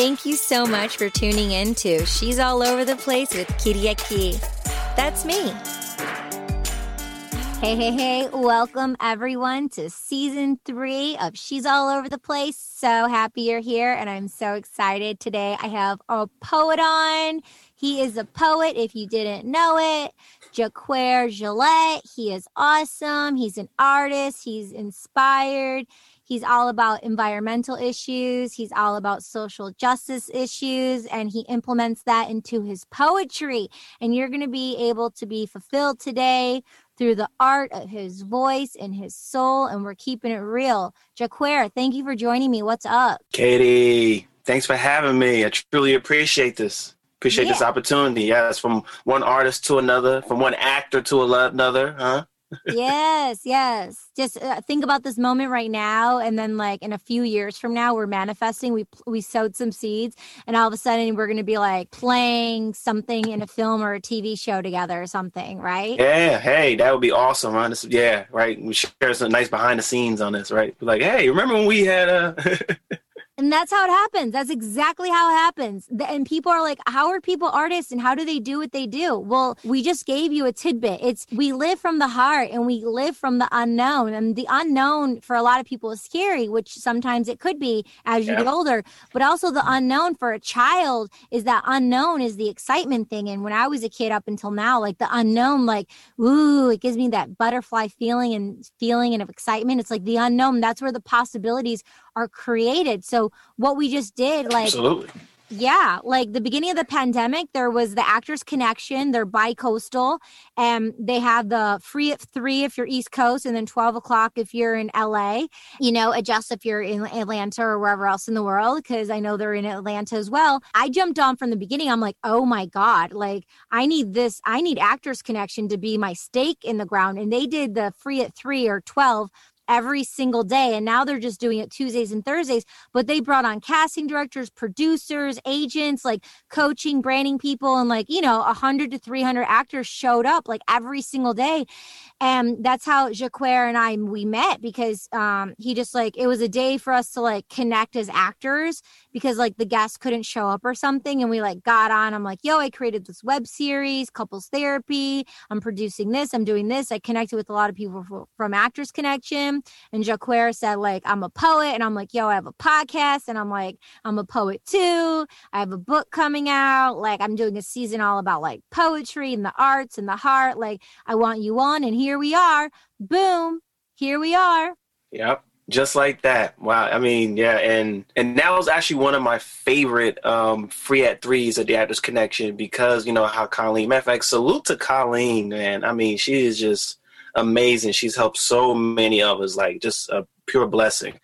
Thank you so much for tuning in to She's All Over the Place with Kiriaki. That's me. Hey, hey, hey, welcome everyone to season three of She's All Over the Place. So happy you're here, and I'm so excited. Today I have a poet on. He is a poet, if you didn't know it. Jaquair Gillette. He is awesome. He's an artist, he's inspired. He's all about environmental issues. He's all about social justice issues, and he implements that into his poetry. And you're going to be able to be fulfilled today through the art of his voice and his soul. And we're keeping it real. Jaquair, thank you for joining me. What's up? Katie, thanks for having me. I truly appreciate this. Appreciate yeah. this opportunity. Yes, from one artist to another, from one actor to another, huh? Yes, yes. Just uh, think about this moment right now, and then like in a few years from now, we're manifesting. We we sowed some seeds, and all of a sudden, we're going to be like playing something in a film or a TV show together or something, right? Yeah. Hey, that would be awesome. This, yeah. Right. We share some nice behind the scenes on this, right? Like, hey, remember when we had a. And that's how it happens. That's exactly how it happens. And people are like, how are people artists and how do they do what they do? Well, we just gave you a tidbit. It's we live from the heart and we live from the unknown. And the unknown for a lot of people is scary, which sometimes it could be as you yeah. get older. But also the unknown for a child is that unknown is the excitement thing. And when I was a kid up until now, like the unknown, like, ooh, it gives me that butterfly feeling and feeling and of excitement. It's like the unknown. That's where the possibilities are created. So what we just did, like absolutely. Yeah, like the beginning of the pandemic, there was the Actors Connection. They're bi-coastal, and they have the free at three if you're East Coast, and then twelve o'clock if you're in LA. You know, adjust if you're in Atlanta or wherever else in the world, because I know they're in Atlanta as well. I jumped on from the beginning. I'm like, oh my god, like I need this. I need Actors Connection to be my stake in the ground, and they did the free at three or twelve every single day. And now they're just doing it Tuesdays and Thursdays. But they brought on casting directors, producers, agents, like coaching, branding people, and like, you know, 100 to 300 actors showed up like every single day. And that's how Jaquair and I we met because um, he just like it was a day for us to like connect as actors because like the guests couldn't show up or something, and we like got on. I'm like, yo, I created this web series, couples therapy. I'm producing this. I'm doing this. I connected with a lot of people from Actors Connection and Jaquair said, like, I'm a poet. And I'm like, yo, I have a podcast. And I'm like, I'm a poet too. I have a book coming out. Like, I'm doing a season all about like poetry and the arts and the heart. Like, I want you on. And here we are. Boom. Here we are. Yep just like that wow i mean yeah and and that was actually one of my favorite um free at threes at the actors connection because you know how colleen matter of fact salute to colleen man i mean she is just amazing. She's helped so many of us, like just a pure blessing.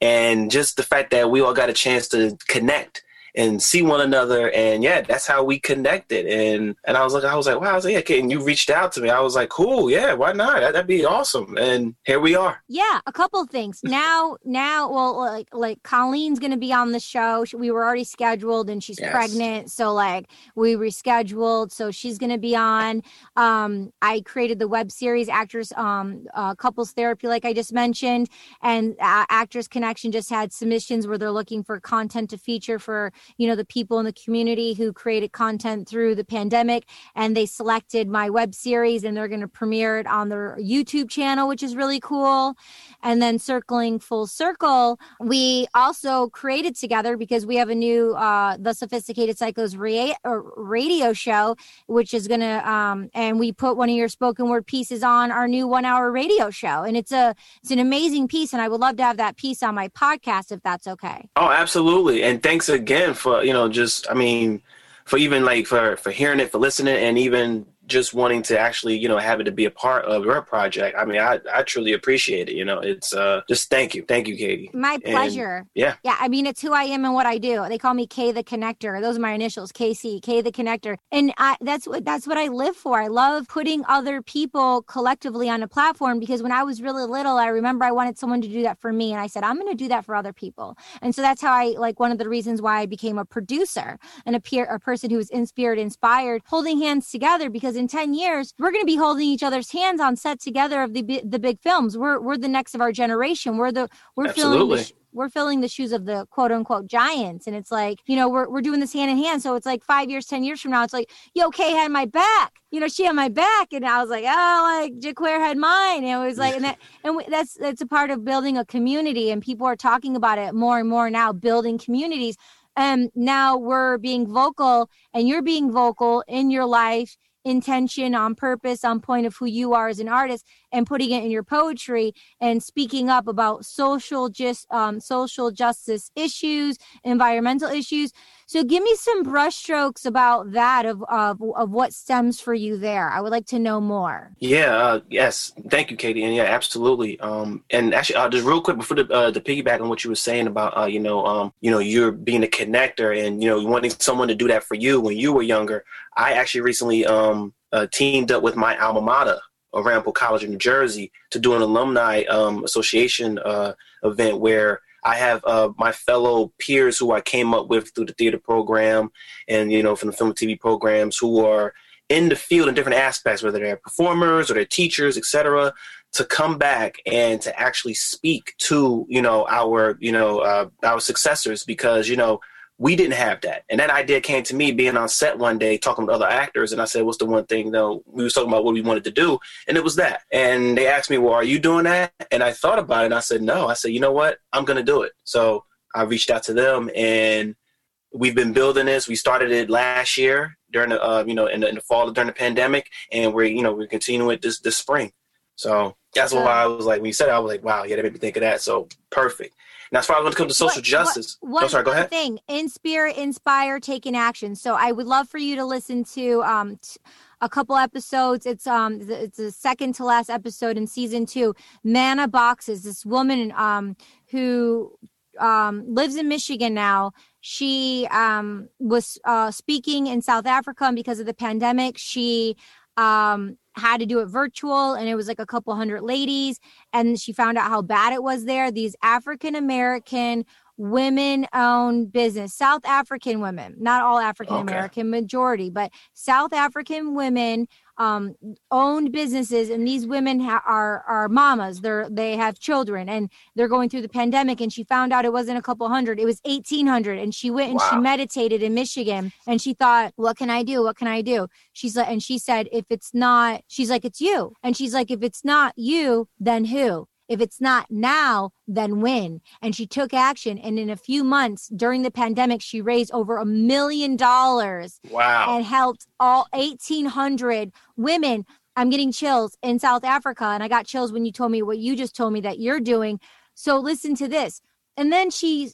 And just the fact that we all got a chance to connect and see one another and yeah that's how we connected. And and i was like i was like wow. I was like, yeah okay. and you reached out to me? I was like cool. Yeah why not? That, would be awesome. And here we are. Yeah a couple things. Now now well like like colleen's gonna be on the show. We were already scheduled and she's yes. pregnant. So like we rescheduled. So she's gonna be on. Um i created the web series actors um uh, couples therapy like i just mentioned. And uh, actors connection just had submissions where they're looking for content to feature for you know the people in the community who created content through the pandemic and they selected my web series and they're going to premiere it on their youtube channel which is really cool. And then circling full circle we also created together because we have a new uh the sophisticated psychos radio show which is going to um and we put one of your spoken word pieces on our new one hour radio show. And it's a it's an amazing piece and i would love to have that piece on my podcast if that's okay. Oh absolutely. And thanks again for you know just I mean for even like for for hearing it for listening and even just wanting to actually, you know, have it to be a part of your project. I mean, I, I truly appreciate it. You know, it's uh just thank you. Thank you, Katie. My pleasure. And, yeah. Yeah. I mean, it's who I am and what I do. They call me K the connector. Those are my initials, KC, K the connector. And I that's what that's what I live for. I love putting other people collectively on a platform because when I was really little, I remember I wanted someone to do that for me. And I said, I'm gonna do that for other people. And so that's how I like one of the reasons why I became a producer and a peer a person who was inspired, inspired, holding hands together because in 10 years, we're going to be holding each other's hands on set together of the the big films. We're we're the next of our generation. We're the we're Absolutely. feeling we're filling the shoes of the quote unquote giants. And it's like, you know, we're, we're doing this hand in hand. So it's like five years, 10 years from now, it's like, yo, Kay had my back. You know, she had my back. And I was like, oh, like Jaquair had mine. And it was like, and that, and we, that's, that's a part of building a community. And people are talking about it more and more now, building communities. And now we're being vocal and you're being vocal in your life intention, on purpose, on point of who you are as an artist, and putting it in your poetry and speaking up about social just um, social justice issues, environmental issues. So, give me some brushstrokes about that of, of of what stems for you there. I would like to know more. Yeah. Uh, yes. Thank you, Katie. And yeah, absolutely. Um, and actually, uh, just real quick before the uh, the piggyback on what you were saying about uh, you know um, you know you're being a connector and you know wanting someone to do that for you when you were younger. I actually recently um, uh, teamed up with my alma mater, Ramapo College in New Jersey, to do an alumni um, association uh, event where I have uh, my fellow peers who I came up with through the theater program and you know from the film and TV programs who are in the field in different aspects, whether they're performers or they're teachers, etc., to come back and to actually speak to you know our you know uh, our successors because you know we didn't have that. And that idea came to me being on set one day talking with other actors. And I said, what's the one thing though? We were talking about what we wanted to do. And it was that. And they asked me, well, are you doing that? And I thought about it and I said, no. I said, you know what? I'm going to do it. So I reached out to them and we've been building this. We started it last year during the, uh, you know, in the, in the fall during the pandemic. And we're, you know, we're continuing it this, this spring. So that's why I was like, when you said it, I was like, wow, yeah, that made me think of that. So perfect. Now, as far as when it comes to social what, justice, what, oh, sorry, go ahead. Thing, in inspire, inspire, taking action. So I would love for you to listen to um, t- a couple episodes. It's um, it's the second to last episode in season two. Mana Boxes. This woman um who um lives in Michigan now. She um was uh, speaking in South Africa, and because of the pandemic, she um had to do it virtual and it was like a couple hundred ladies and she found out how bad it was there these african american women owned business south african women not all african american okay. majority but south african women um, owned businesses, and these women ha- are are mamas. They're they have children, and they're going through the pandemic. And she found out it wasn't a couple hundred; it was eighteen hundred. And she went and wow. she meditated in Michigan, and she thought, "What can I do? What can I do?" She's like, and she said, "If it's not," she's like, "It's you," and she's like, "If it's not you, then who?" If it's not now, then when? And she took action. And in a few months during the pandemic, she raised over a million dollars. Wow. And helped all 1,800 women. I'm getting chills in South Africa. And I got chills when you told me what you just told me that you're doing. So listen to this and then she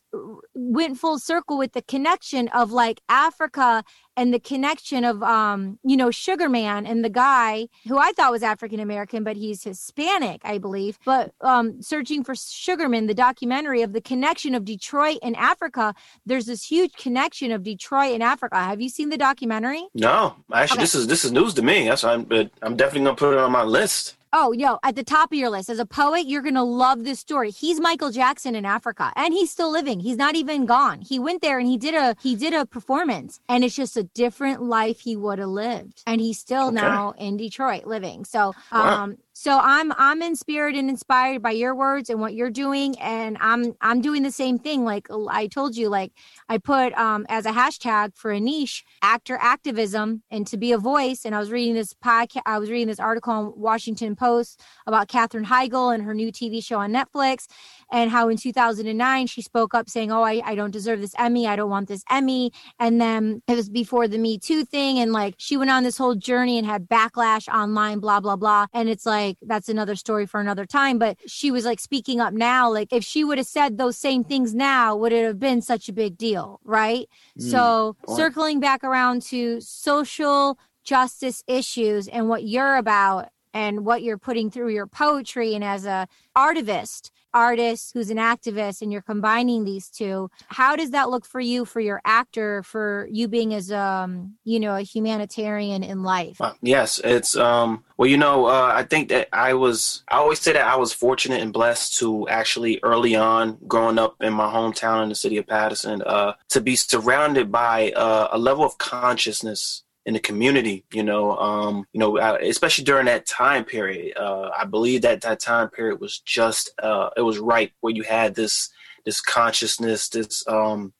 went full circle with the connection of like Africa and the connection of um you know Sugar Man and the guy who I thought was African American but he's Hispanic I believe. But um searching for Sugar Man the documentary of the connection of Detroit and Africa. There's this huge connection of Detroit and Africa. Have you seen the documentary? No. Actually okay. this is this is news to me. That's I'm I'm definitely going to put it on my list Oh, yo, at the top of your list as a poet, you're going to love this story. He's Michael Jackson in Africa and he's still living. He's not even gone. He went there and he did a he did a performance and it's just a different life he would have lived. And he's still okay. now in Detroit living. So, um wow. So I'm I'm inspired and inspired by your words and what you're doing, and I'm I'm doing the same thing. Like I told you, like I put um, as a hashtag for a niche actor activism and to be a voice. And I was reading this podcast, I was reading this article on Washington Post about Katherine Heigl and her new TV show on Netflix, and how in 2009 she spoke up saying, "Oh, I, I don't deserve this Emmy. I don't want this Emmy." And then it was before the Me Too thing, and like she went on this whole journey and had backlash online, blah blah blah. And it's like that's another story for another time. But she was like speaking up now. Like if she would have said those same things now, would it have been such a big deal, right? Mm, so circling back around to social justice issues and what you're about and what you're putting through your poetry and as a artivist artist who's an activist and you're combining these two how does that look for you for your actor for you being as um you know a humanitarian in life? Uh, yes it's um well you know uh, i think that i was i always say that i was fortunate and blessed to actually early on growing up in my hometown in the city of paterson uh to be surrounded by uh, a level of consciousness in the community, you know, um, you know, uh, especially during that time period. Uh, I believe that that time period was just, uh, it was right where you had this this consciousness, this um,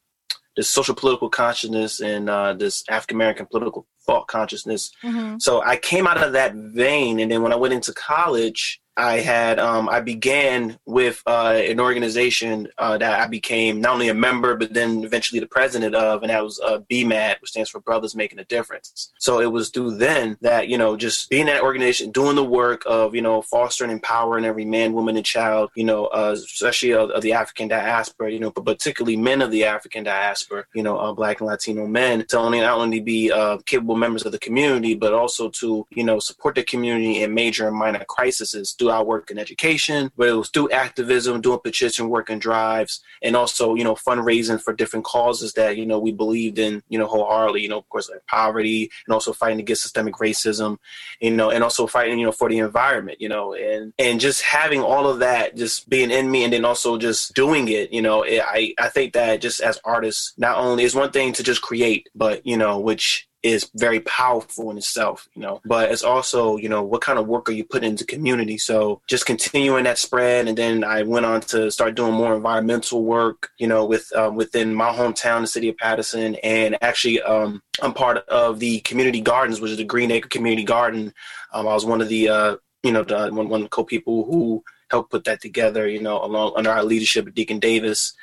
this social political consciousness, and uh, this African American political thought consciousness. Mm-hmm. So I came out of that vein, and then when I went into college, I had um, I began with uh, an organization uh, that I became not only a member but then eventually the president of, and that was uh, BMAD, which stands for Brothers Making a Difference. So it was through then that you know just being that organization, doing the work of you know fostering, empowering every man, woman, and child, you know, uh, especially of, of, the African diaspora, you know, but particularly men of the African diaspora, you know, uh, Black and Latino men, to only not only be uh, capable members of the community, but also to you know support the community in major and minor crises through our work in education, but it was through activism, doing petition work and drives, and also, you know, fundraising for different causes that, you know, we believed in, you know, wholeheartedly, you know, of course, like poverty and also fighting against systemic racism, you know, and also fighting, you know, for the environment, you know, and, and just having all of that just being in me and then also just doing it, you know, it, I, I think that just as artists, not only is one thing to just create, but, you know, which is very powerful in itself, you know. But it's also, you know, what kind of work are you putting into community? So just continuing that spread, and then I went on to start doing more environmental work, you know, with um, within my hometown, the city of Paterson, and actually, um, I'm part of the community gardens, which is the Green Acre Community Garden. Um, I was one of the, uh, you know, the, one one of the co-people who helped put that together, you know, along under our leadership of Deacon Davis,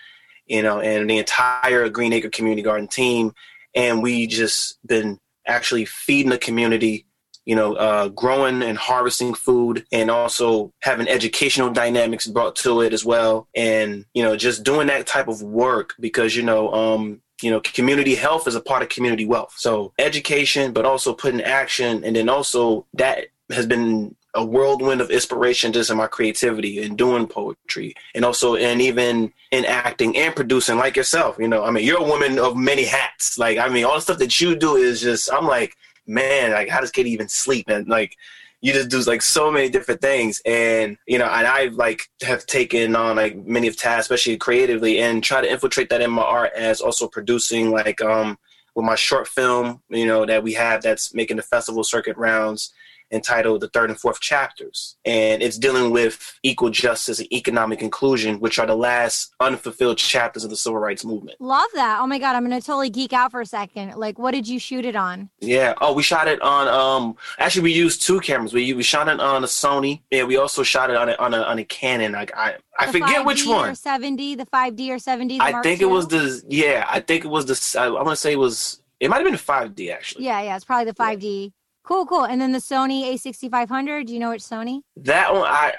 you know, and the entire Green Acre Community Garden team and we just been actually feeding the community you know, uh, growing and harvesting food and also having educational dynamics brought to it as well. And, you know, just doing that type of work because, you know, um, you know, community health is a part of community wealth. So education, but also putting action. And then also that has been a whirlwind of inspiration just in my creativity and doing poetry and also and even in acting and producing like yourself you know i mean you're a woman of many hats. Like i mean all the stuff that you do is just i'm like man like how does katie even sleep? And like you just do like so many different things. And you know and i like have taken on like many of tasks especially creatively and try to infiltrate that in my art as also producing like um with my short film you know that we have that's making the festival circuit rounds entitled The Third and Fourth Chapters. And it's dealing with equal justice and economic inclusion, which are the last unfulfilled chapters of the civil rights movement. Love that. Oh my God, I'm going to totally geek out for a second. Like, what did you shoot it on? Yeah. Oh, we shot it on, um, actually, we used two cameras. We, we shot it on a Sony, and we also shot it on a, on a, on a Canon. Like, I, I the forget which one. Or 70, the 5D or 70. I think II? it was the, yeah, I think it was the, I, I want to say it was, it might have been 5D actually. Yeah, yeah, it's probably the 5D. Cool, cool. And then the Sony A6500. Do you know which Sony? That one, I.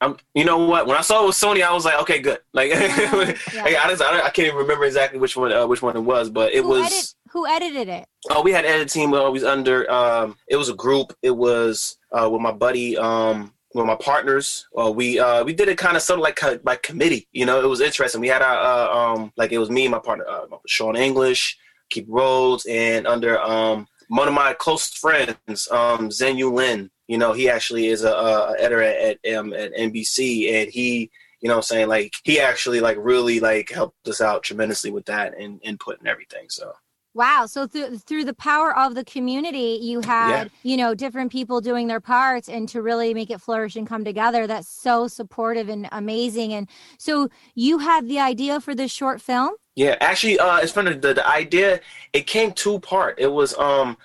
I'm, you know what? When I saw it was Sony, I was like, okay, good. Like, yeah. I, just, I, I, can't even remember exactly which one, uh, which one it was, but it who was. Edit, who edited it? Oh, we had edit team. We always under. Um, it was a group. It was uh, with my buddy. Um, with my partners. Uh, we uh, we did it kind of sort of like uh, by committee. You know, it was interesting. We had our uh, um, like it was me and my partner, uh, Sean English, Keep Rhodes, and under um, one of my close friends, um, Yu Lin, you know, he actually is a, a editor at at, um, at NBC, and he, you know, I'm saying like he actually like really like helped us out tremendously with that and input and everything. So Wow. So through through the power of the community, you had, yeah. you know, different people doing their parts and to really make it flourish and come together. That's so supportive and amazing. And so you had the idea for this short film? Yeah, actually uh it's funny the, the idea it came two part. It was um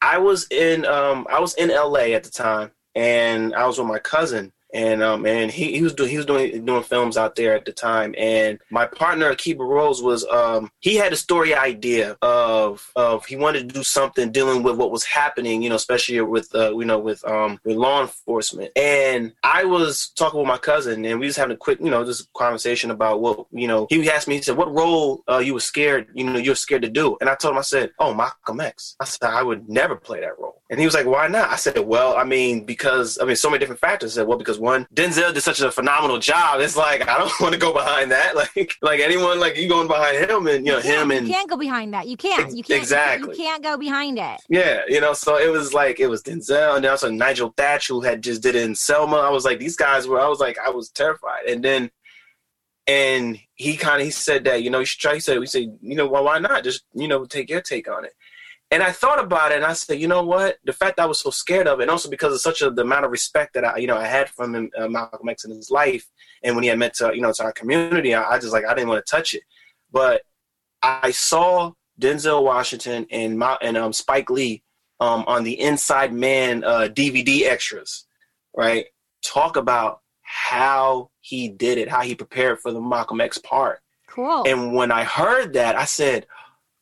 I was in um I was in LA at the time and I was with my cousin and um and he, he was doing he was doing doing films out there at the time. And my partner Akiba Rose was um he had a story idea of of he wanted to do something dealing with what was happening you know especially with uh you know with um with law enforcement. And I was talking with my cousin and we was having a quick you know just conversation about what you know he asked me he said what role uh, you were scared you know you're scared to do? And I told him I said oh Malcolm X. I said I would never play that role. And he was like why not? I said well I mean because I mean so many different factors. I said well because one, Denzel did such a phenomenal job. It's like I don't want to go behind that. Like like anyone like you going behind him and you know you him and you can't go behind that. You can't. You can't exactly. You can't go behind it. Yeah, you know. So it was like it was Denzel and also Nigel Thatch who had just did it in Selma. I was like these guys were. I was like I was terrified. And then and he kind of he said that you know you should try. He said we said you know well why not just you know take your take on it. And I thought about it, and I said, you know what? The fact I was so scared of it, and also because of such a the amount of respect that I, you know, I had from him, uh, Malcolm X in his life, and when he had met to, you know, to our community, I, I just like I didn't want to touch it. But I saw Denzel Washington and my, and um, Spike Lee um, on the Inside Man uh, DVD extras, right? Talk about how he did it, how he prepared for the Malcolm X part. Cool. And when I heard that, I said,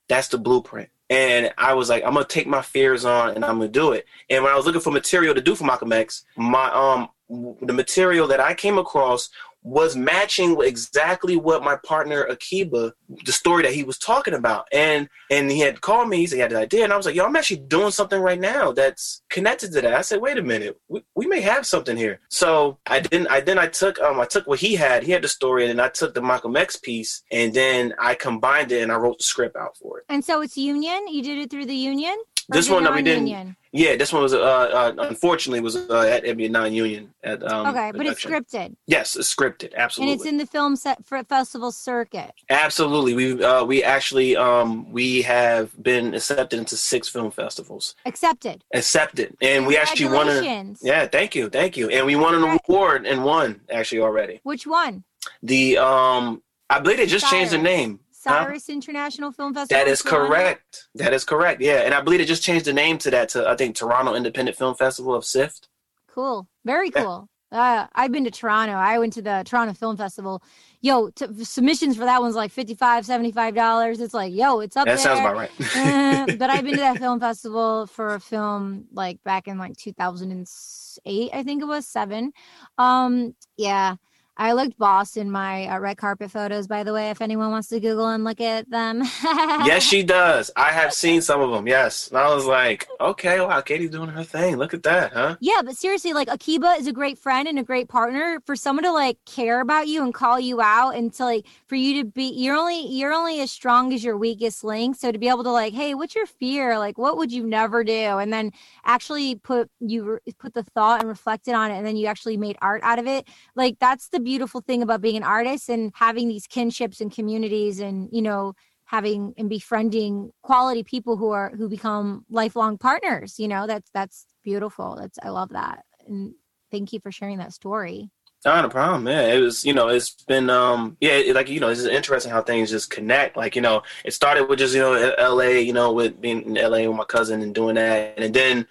"That's the blueprint." And I was like, "I'm gonna take my fears on, and I'm gonna do it." And when I was looking for material to do for Malcolm X, my um the material that I came across was matching exactly what my partner Akiba, the story that he was talking about. And and he had called me, he had an idea, and I was like, yo, I'm actually doing something right now that's connected to that. I said, wait a minute, we, we may have something here. So I didn't I then I took um I took what he had, he had the story, and then I took the Malcolm X piece and then I combined it and I wrote the script out for it. And so it's union? You did it through the union? This one that we didn't. Yeah, this one was uh, uh unfortunately was uh, at NBA non-union at um. Okay, but it's scripted. Yes, it's scripted. Absolutely. And it's in the film set for festival circuit. Absolutely, we uh we actually um we have been accepted into six film festivals. Accepted. Accepted, and we actually won. A, yeah, thank you, thank you, and we won an award and won actually already. Which one? The um, I believe they just changed the name. Cyrus huh? International Film Festival. That is correct. That is correct. Yeah, and I believe it just changed the name to that to I think Toronto Independent Film Festival of SIFT. Cool. Very cool. Uh, I've been to Toronto. I went to the Toronto Film Festival. Yo, t- submissions for that one's like 55 $75. It's like, yo, it's up that there. sounds about right. uh, but I've been to that film festival for a film like back in like 2008, I think it was seven. Um, yeah. I looked boss in my uh, red carpet photos, by the way, if anyone wants to Google and look at them. yes, she does. I have seen some of them. Yes. And I was like, okay, wow, Katie's doing her thing. Look at that, huh? Yeah, but seriously, like Akiba is a great friend and a great partner. For someone to like care about you and call you out and to like for you to be you're only you're only as strong as your weakest link. So to be able to like, hey, what's your fear? Like what would you never do? And then actually put you put the thought and reflected on it and then you actually made art out of it. Like that's the beautiful thing about being an artist and having these kinships and communities and you know having and befriending quality people who are who become lifelong partners you know that's that's beautiful that's i love that and thank you for sharing that story not a problem. Yeah, it was. You know, it's been. Um, yeah, it, like you know, it's interesting how things just connect. Like you know, it started with just you know L.A. You know, with being in L.A. with my cousin and doing that, and then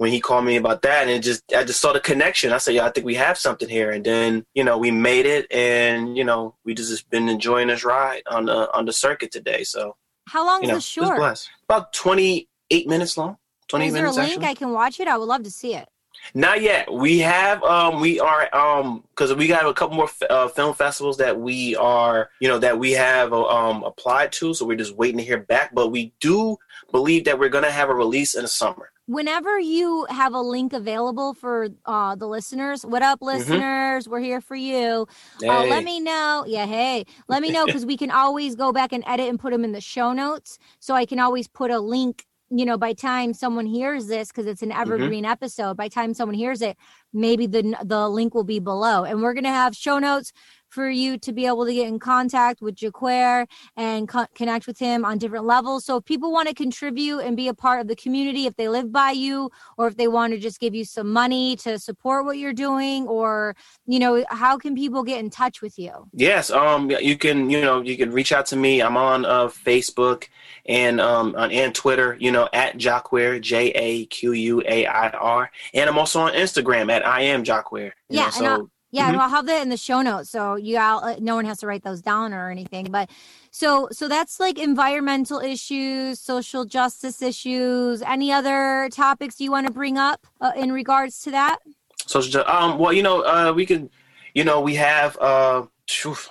when he called me about that and it just I just saw the connection. I said, Yeah, I think we have something here. And then, you know, we made it and, you know, we just been enjoying this ride on the on the circuit today. So How long is the short? About twenty eight minutes long. Twenty is minutes. Is there a link actually. I can watch it? I would love to see it. Not yet. We have um we are um because we got a couple more f- uh, film festivals that we are you know that we have um applied to, so we're just waiting to hear back. But we do believe that we're gonna have a release in the summer whenever you have a link available for uh, the listeners, what up, mm-hmm. listeners? Mm-hmm. We're here for you. Hey. Uh, let me know. Yeah, hey, let me know because we can always go back and edit and put them in the show notes. So I can always put a link. You know, by time someone hears this, because it's an mm-hmm. evergreen mm-hmm. episode, by time someone hears it, maybe the the link will be below, and we're gonna have show notes for you to be able to get in contact with Jaquair and co- connect with him on different levels. So if people want to contribute and be a part of the community, if they live by you, or if they want to just give you some money to support what you're doing, or you know, how can people get in touch with you? Yes, um, you can, you know, you can reach out to me. I'm on uh, Facebook and um on and Twitter, you know, at Jaquair, J A Q U A I R, and I'm also on Instagram at I am Jaquair. Yeah, know, so yeah, mm-hmm. and I'll have that in the show notes, so you all, uh, no one has to write those down or anything. But so so that's like environmental issues, social justice issues. Any other topics you want to bring up uh, in regards to that? Social, um, well, you know, uh, we can, you know, we have. Uh,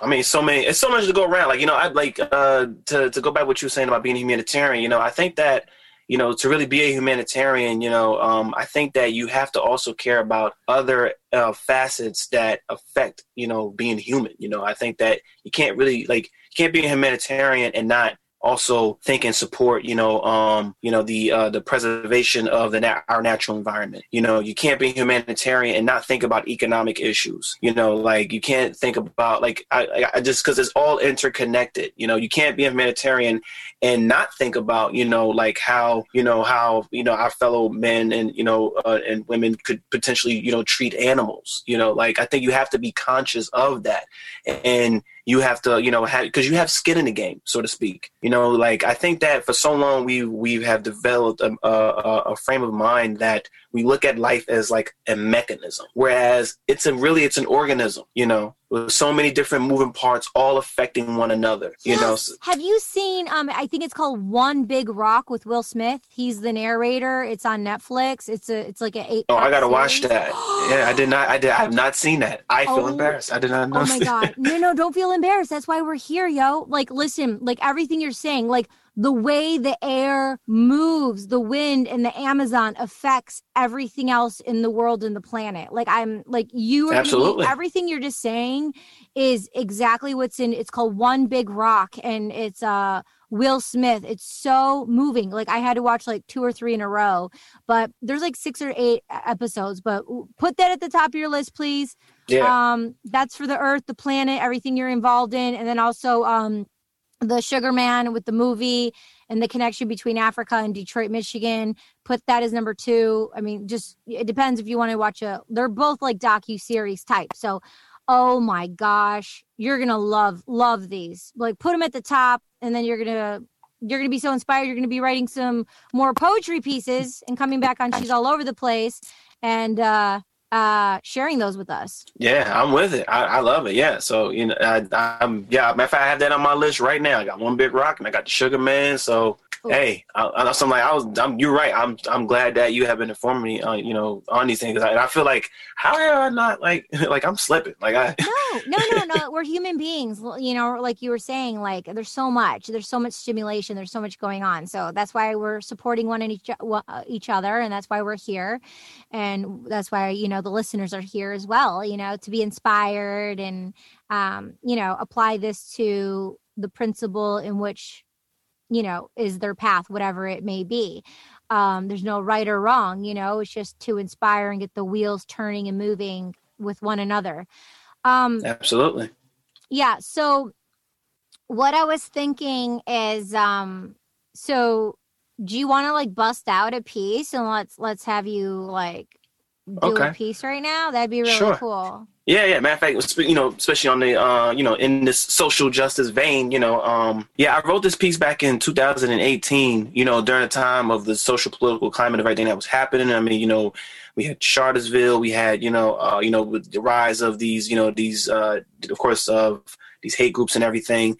I mean, so many. It's so much to go around. Like, you know, I'd like uh, to to go back what you were saying about being humanitarian. You know, I think that you know, to really be a humanitarian, you know, um, I think that you have to also care about other uh, facets that affect, you know, being human. You know, I think that you can't really like you can't be a humanitarian and not also think and support, you know, um, you know, the uh, the preservation of the na- our natural environment. You know, you can't be humanitarian and not think about economic issues. You know, like you can't think about like I, I just because it's all interconnected. You know, you can't be a humanitarian and not think about you know like how you know how you know our fellow men and you know uh, and women could potentially you know treat animals. You know, like I think you have to be conscious of that and you have to you know have because you have skin in the game so to speak. You know like i think that for so long we we have developed a, a, a, frame of mind that we look at life as like a mechanism whereas it's a really it's an organism you know with so many different moving parts all affecting one another you yes. know have you seen um i think it's called one big rock with will smith. He's the narrator. It's on netflix. It's a it's like an eight oh i gotta series. watch that. Yeah i did not i did i have not seen that. I feel oh, embarrassed. I did not know. oh my god. No no don't feel embarrassed. That's why we're here yo. Like listen like everything you're saying like the way the air moves, the wind and the Amazon affects everything else in the world and the planet. Like I'm like you are absolutely everything you're just saying is exactly what's in it's called One Big Rock and it's uh Will Smith. It's so moving. Like I had to watch like two or three in a row, but there's like six or eight episodes. But put that at the top of your list, please. Yeah. Um, that's for the Earth, the planet, everything you're involved in, and then also um the Sugar Man with the movie and the connection between Africa and Detroit, Michigan. Put that as number two. I mean, just it depends if you want to watch a. They're both like docu series type. So, oh my gosh, you're gonna love love these. Like put them at the top, and then you're gonna you're gonna be so inspired. You're gonna be writing some more poetry pieces and coming back on. She's all over the place, and uh uh sharing those with us yeah i'm with it i, I love it yeah so you know I, i'm yeah matter of fact i have that on my list right now i got one big rock and i got the sugar man so Hey, I, I, so I'm like, I was, I'm, you're right. I'm, I'm glad that you have been informing me on, you know, on these things. And I feel like, how am I not like, like I'm slipping? Like I. No, no, no. We're human beings. You know, like you were saying, like there's so much, there's so much stimulation, there's so much going on. So that's why we're supporting one and each, uh, each other, and that's why we're here, and that's why you know the listeners are here as well. You know, to be inspired and, um, you know, apply this to the principle in which you know, is their path, whatever it may be. Um, there's no right or wrong, you know, it's just to inspire and get the wheels turning and moving with one another. Um, Absolutely. Yeah. So, what I was thinking is, um, so do you want to like bust out a piece and let's let's have you like do okay. a piece right now? That'd be really sure. cool. Yeah, yeah. Matter of fact, you know, especially on the, uh, you know, in this social justice vein, you know, um, yeah, I wrote this piece back in 2018, you know, during the time of the social political climate of everything that was happening. I mean, you know, we had Charlottesville, we had, you know, uh, you know, with the rise of these, you know, these, uh, of course, of these hate groups and everything.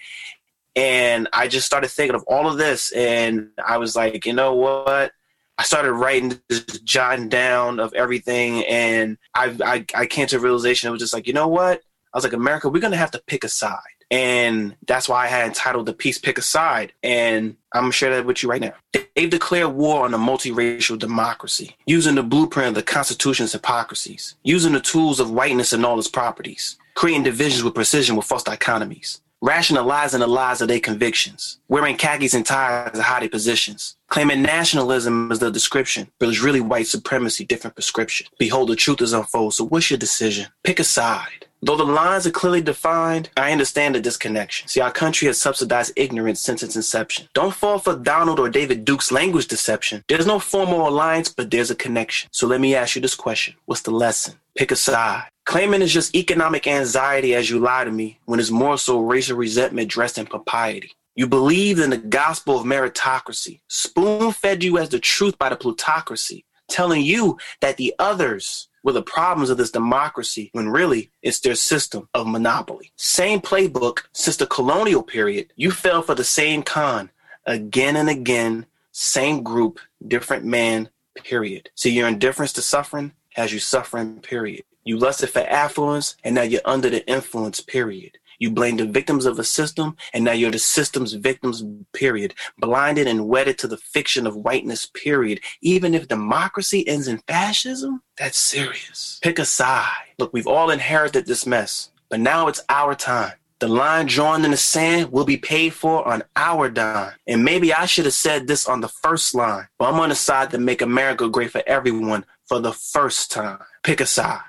And I just started thinking of all of this, and I was like, you know what? I started writing, just jotting down of everything, and I, I I came to a realization. It was just like, you know what? I was like, America, we're gonna have to pick a side, and that's why I had entitled the piece "Pick a Side," and I'm gonna share that with you right now. They've declared war on a multiracial democracy, using the blueprint of the Constitution's hypocrisies, using the tools of whiteness and all its properties, creating divisions with precision with false dichotomies rationalizing the lies of their convictions, wearing khakis and ties to hide their positions, claiming nationalism is the description, but it's really white supremacy, different prescription. Behold, the truth is unfold, so what's your decision? Pick a side. Though the lines are clearly defined, I understand the disconnection. See, our country has subsidized ignorance since its inception. Don't fall for Donald or David Duke's language deception. There's no formal alliance, but there's a connection. So let me ask you this question What's the lesson? Pick a side. Claiming it's just economic anxiety as you lie to me when it's more so racial resentment dressed in propriety. You believed in the gospel of meritocracy, spoon fed you as the truth by the plutocracy, telling you that the others were the problems of this democracy when really it's their system of monopoly. Same playbook since the colonial period. You fell for the same con again and again, same group, different man, period. See, your indifference to suffering has you suffering, period. You lusted for affluence, and now you're under the influence, period. You blame the victims of a system, and now you're the system's victims, period. Blinded and wedded to the fiction of whiteness, period. Even if democracy ends in fascism, that's serious. Pick a side. Look, we've all inherited this mess, but now it's our time. The line drawn in the sand will be paid for on our dime. And maybe I should have said this on the first line, but I'm on the side to make America great for everyone for the first time. Pick a side.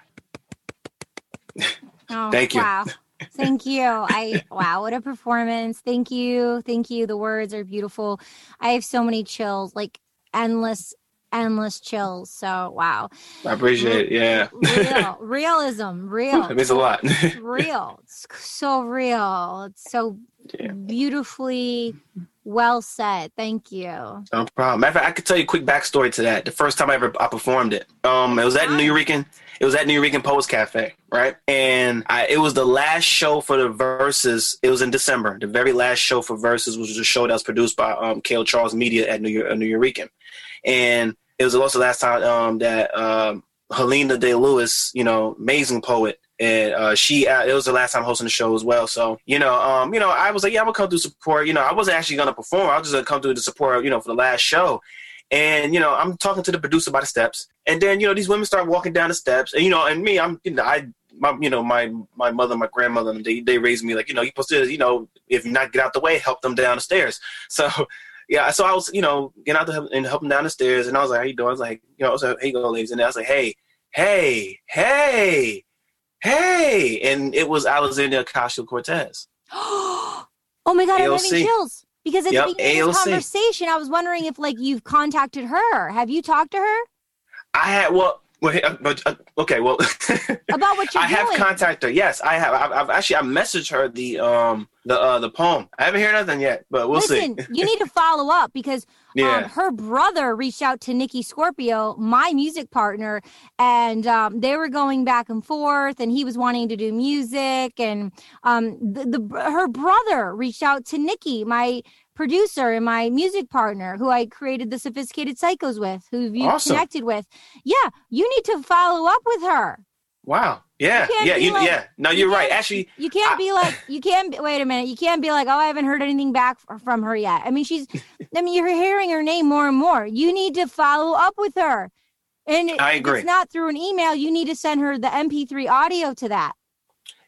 Oh, Thank you. Wow. Thank you. I wow, what a performance. Thank you. Thank you. The words are beautiful. I have so many chills, like endless, endless chills. So wow. I appreciate it. Yeah. Real. Realism. Real. It means a lot. real. It's so real. It's so Yeah. beautifully well said. Thank you. No problem. Matter of fact, I could tell you a quick backstory to that. The first time I ever I performed it, um, it was at Nuyorican. It was at Nuyorican Poets Cafe, right? And I, it was the last show for the Verses. It was in December. The very last show for Verses, which was a show that was produced by um, Kale Charles Media at New uh, New Eurekan. And it was also the last time um, that um, Helena Day Lewis, you know, amazing poet, and uh, she uh, it was the last time hosting the show as well. So you know, um, you know, I was like, yeah, I'm gonna come through support. You know, I wasn't actually gonna perform. I was just gonna come through the support. You know, for the last show. And you know, I'm talking to the producer by the steps, and then you know, these women start walking down the steps, and you know, and me, I'm, you know, I, my, you know, my my mother, my grandmother, they they raised me like, you know, you're supposed to, you know, if you not get out the way, help them down the stairs. So yeah, so I was, you know, getting out the and helping down the stairs, and I was like, how you doing? I was like, you know, I was like, hey, go, ladies, and I was like, hey, hey, hey, hey, and it was Alexandria Ocasio Cortez. oh my god, I'm having chills. Because at Yep, the beginning of this AOC. conversation, I was wondering if like you've contacted her. Have you talked to her I had well, well uh, but, uh, okay, well, about what you're I have doing? contacted her. Yes, I have. I've, I've actually I messaged her the um the uh the poem. I haven't heard nothing yet, but we'll Listen, see. you need to follow up because um, Yeah, her brother reached out to Nikki Scorpio, my music partner, and um, they were going back and forth. And he was wanting to do music, and um, the, the her brother reached out to Nikki, my producer and my music partner, who I created the Sophisticated Psychos with, who you Awesome. connected with. Yeah, you need to follow up with her. Wow. Yeah, can't yeah, you, like- yeah. No, you you're right. Actually, You can't I- be like, you can't, wait a minute. You can't be like, oh, I haven't heard anything back from her yet. I mean, she's, I mean, you're hearing her name more and more. You need to follow up with her. And it- I agree. It's not through an email. You need to send her the MP3 audio to that.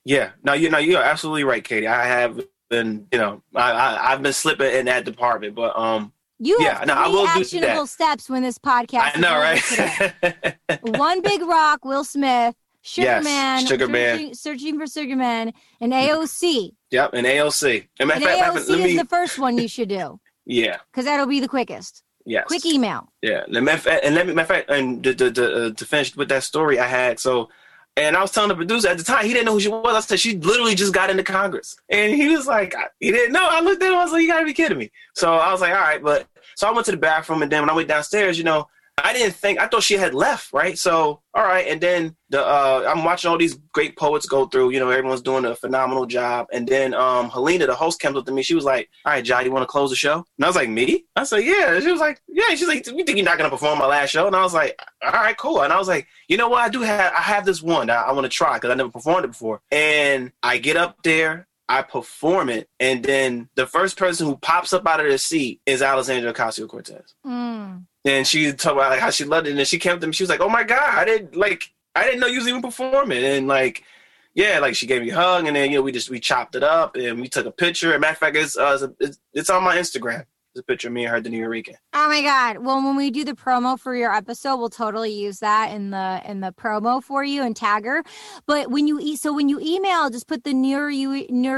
yeah. No, you know, you're absolutely right, Katie. I have been, you know, I, I I've been slipping in that department, but um, You Yeah, have no, I will do actionable that. steps when this podcast. I know, right? One Big Rock, Will Smith, Sugar Yes, Man, Sugar Man. searching, searching for Sugar Man, and AOC. yep, and AOC. And And fact, AOC fact, let is the first one you should do yeah, because that'll be the quickest. yes, Quick email. Yeah, and matter of fact, and let me, matter of fact, and to, to, to, uh, to finish with that story I had, so, and I was telling the producer at the time, he didn't know who she was. I said, she literally just got into Congress. And he was like, he didn't know. I looked at him, I was like, you gotta be kidding me. So I was like, all right, but, so I went to the bathroom, and then when I went downstairs, you know, I didn't think, I thought she had left, right? So, all right, and then the, uh, I'm watching all these great poets go through, you know, everyone's doing a phenomenal job. And then um, Helena, the host, comes up to me, she was like, all right, Jai, you wanna close the show? And I was like, me? I said, yeah. She was like, yeah. She's like, you think you're not gonna perform my last show? And I was like, all right, cool. And I was like, you know what? I do have, I have this one that I want to try because I never performed it before. And I get up there, I perform it, and then the first person who pops up out of their seat is Alexandra Ocasio Cortez. Mm. And she talked about like how she loved it, and she came up to me. She was like, "Oh my god, I didn't like, I didn't know you was even performing." And like, yeah, like she gave me a hug, and then you know we just we chopped it up, and we took a picture. And matter of fact, it's uh, it's, it's on my Instagram. It's a picture of me and her, the New Eureka. Oh my god. Well, when we do the promo for your episode, we'll totally use that in the in the promo for you and tag her. But when you eat so when you email, just put the Nuyorican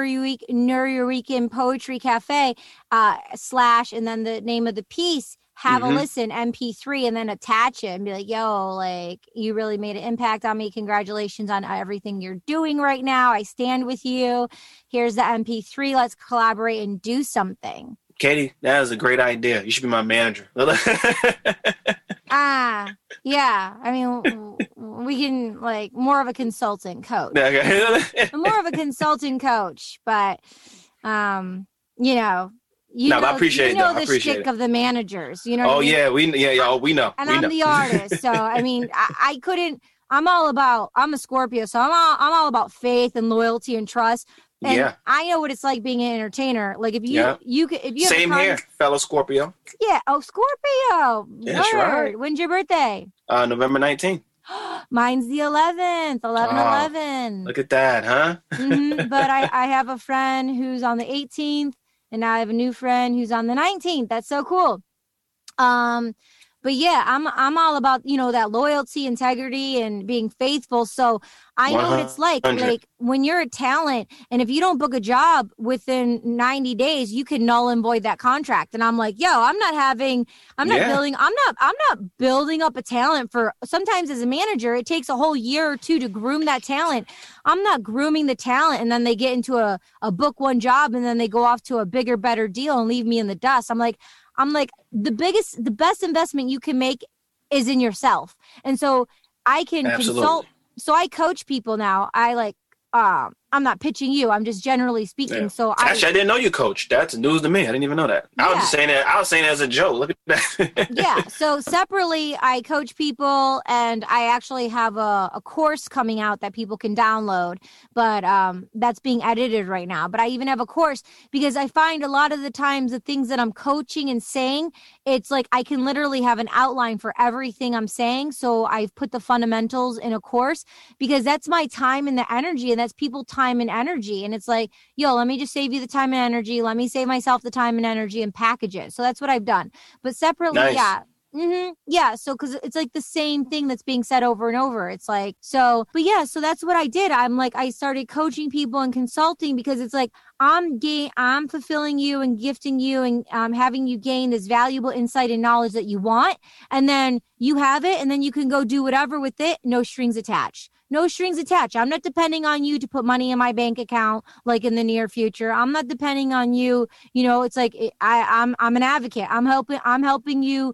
Poetry Cafe uh slash and then the name of the piece. Have a Mhm. listen, MP3, and then attach it and be like, yo, like, you really made an impact on me. Congratulations on everything you're doing right now. I stand with you. Here's the MP3. Let's collaborate and do something. Katie, that is a great idea. You should be my manager. Ah, yeah. I mean, we can like more of a consultant coach, more of a consultant coach, but um, you know, you No, know, I appreciate you know the appreciate shtick it. of the managers. You know. oh I mean? yeah, we yeah, yeah oh, we know. And we I'm know. the artist, so I mean, I, I couldn't. I'm all about. I'm a Scorpio, so I'm all. I'm all about faith and loyalty and trust. And yeah. I know what it's like being an entertainer. Like if you Yeah. you could if you Same con- here, fellow Scorpio. Yeah. Oh, Scorpio. That's Word. right. When's your birthday? Uh, November 19th. Mine's the 11th, 11 oh, 11. Look at that, huh? mm-hmm. But I, I have a friend who's on the 18th, and now I have a new friend who's on the 19th. That's so cool. Um, but yeah, I'm I'm all about you know that loyalty, integrity, and being faithful. So I know what it's like. Like when you're a talent, and if you don't book a job within 90 days, you can null and void that contract. And I'm like, yo, I'm not having, I'm not yeah. building, I'm not, I'm not building up a talent for. Sometimes as a manager, it takes a whole year or two to groom that talent. I'm not grooming the talent, and then they get into a a book one job, and then they go off to a bigger, better deal and leave me in the dust. I'm like. I'm like, the biggest, the best investment you can make is in yourself. And so I can Absolutely. consult. So I coach people now. I like, um, I'm not pitching you. I'm just generally speaking. Yeah. So I actually I didn't know you coach. That's news to me. I didn't even know that. Yeah. I was just saying that. I was saying it as a joke. Look at that. yeah. So separately, I coach people, and I actually have a, a course coming out that people can download. But um, that's being edited right now. But I even have a course because I find a lot of the times the things that I'm coaching and saying, it's like I can literally have an outline for everything I'm saying. So I've put the fundamentals in a course because that's my time and the energy, and that's people time and energy. And it's like, yo, let me just save you the time and energy. Let me save myself the time and energy and package it. So that's what I've done. But separately, nice. yeah. Mm-hmm. Yeah. So, because it's like the same thing that's being said over and over. It's like, so, but yeah, so that's what I did. I'm like, I started coaching people and consulting because it's like, I'm gain, I'm fulfilling you and gifting you and um, having you gain this valuable insight and knowledge that you want. And then you have it and then you can go do whatever with it, no strings attached no strings attached. I'm not depending on you to put money in my bank account like in the near future. I'm not depending on you. You know, it's like I, I'm I'm an advocate. I'm helping I'm helping you